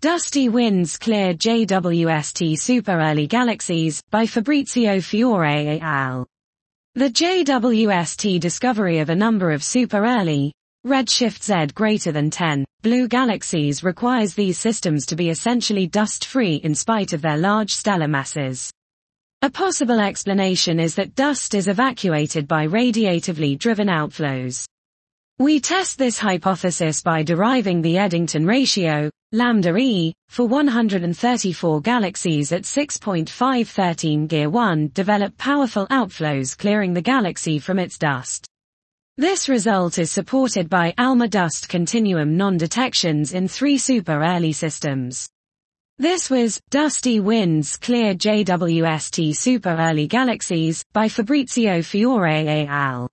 Dusty Winds Clear JWST Super Early Galaxies, by Fabrizio Fiore et al. The JWST discovery of a number of super early, redshift Z greater than 10, blue galaxies requires these systems to be essentially dust-free in spite of their large stellar masses. A possible explanation is that dust is evacuated by radiatively driven outflows. We test this hypothesis by deriving the Eddington ratio, lambda E, for 134 galaxies at 6.513 Gear 1 develop powerful outflows clearing the galaxy from its dust. This result is supported by ALMA dust continuum non-detections in three super early systems. This was Dusty Winds Clear JWST Super Early Galaxies by Fabrizio Fiore et al.